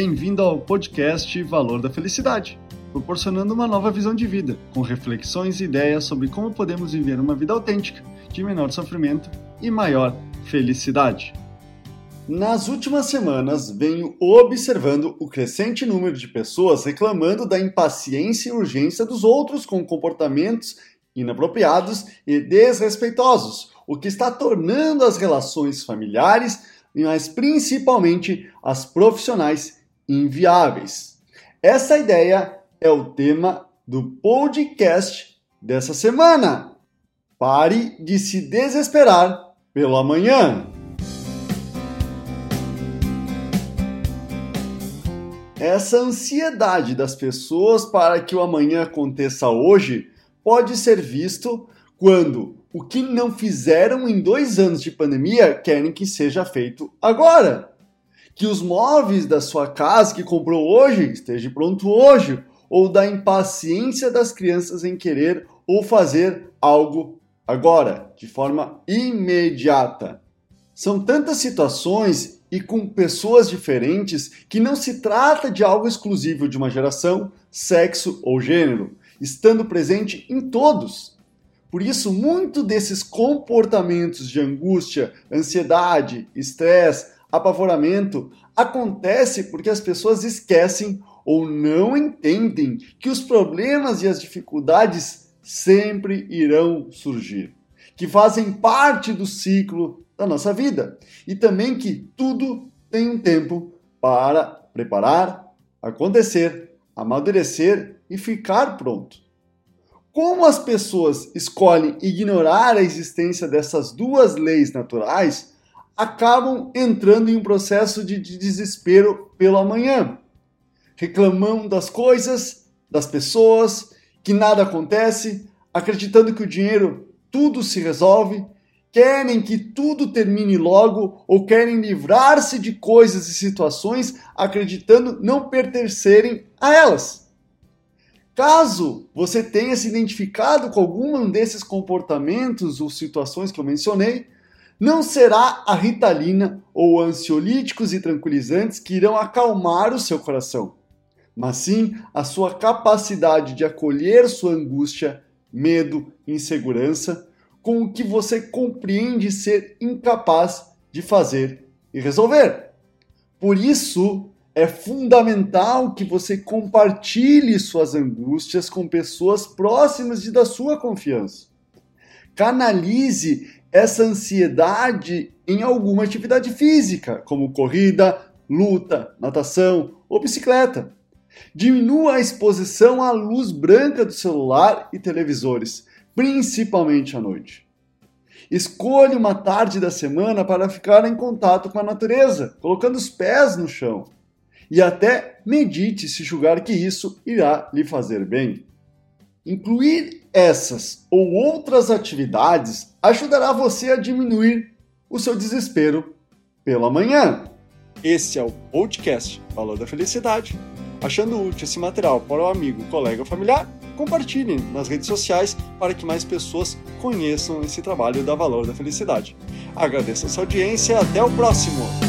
Bem-vindo ao podcast Valor da Felicidade, proporcionando uma nova visão de vida, com reflexões e ideias sobre como podemos viver uma vida autêntica, de menor sofrimento e maior felicidade. Nas últimas semanas, venho observando o crescente número de pessoas reclamando da impaciência e urgência dos outros com comportamentos inapropriados e desrespeitosos, o que está tornando as relações familiares, mas principalmente as profissionais, inviáveis. Essa ideia é o tema do podcast dessa semana. Pare de se desesperar pelo amanhã. Essa ansiedade das pessoas para que o amanhã aconteça hoje pode ser visto quando o que não fizeram em dois anos de pandemia querem que seja feito agora. Que os móveis da sua casa que comprou hoje esteja pronto hoje, ou da impaciência das crianças em querer ou fazer algo agora, de forma imediata. São tantas situações e com pessoas diferentes que não se trata de algo exclusivo de uma geração, sexo ou gênero, estando presente em todos. Por isso, muito desses comportamentos de angústia, ansiedade, estresse, apavoramento acontece porque as pessoas esquecem ou não entendem que os problemas e as dificuldades sempre irão surgir, que fazem parte do ciclo da nossa vida e também que tudo tem um tempo para preparar, acontecer, amadurecer e ficar pronto. Como as pessoas escolhem ignorar a existência dessas duas leis naturais, acabam entrando em um processo de desespero pelo amanhã. Reclamando das coisas, das pessoas, que nada acontece, acreditando que o dinheiro tudo se resolve, querem que tudo termine logo ou querem livrar-se de coisas e situações acreditando não pertencerem a elas. Caso você tenha se identificado com algum desses comportamentos ou situações que eu mencionei, não será a ritalina ou ansiolíticos e tranquilizantes que irão acalmar o seu coração, mas sim a sua capacidade de acolher sua angústia, medo, insegurança, com o que você compreende ser incapaz de fazer e resolver. Por isso, é fundamental que você compartilhe suas angústias com pessoas próximas e da sua confiança. Canalize essa ansiedade em alguma atividade física, como corrida, luta, natação ou bicicleta. Diminua a exposição à luz branca do celular e televisores, principalmente à noite. Escolha uma tarde da semana para ficar em contato com a natureza, colocando os pés no chão e até medite se julgar que isso irá lhe fazer bem. Incluir essas ou outras atividades ajudará você a diminuir o seu desespero pela manhã. Esse é o podcast Valor da Felicidade. Achando útil esse material para o amigo, colega ou familiar, compartilhe nas redes sociais para que mais pessoas conheçam esse trabalho da Valor da Felicidade. Agradeço a sua audiência e até o próximo!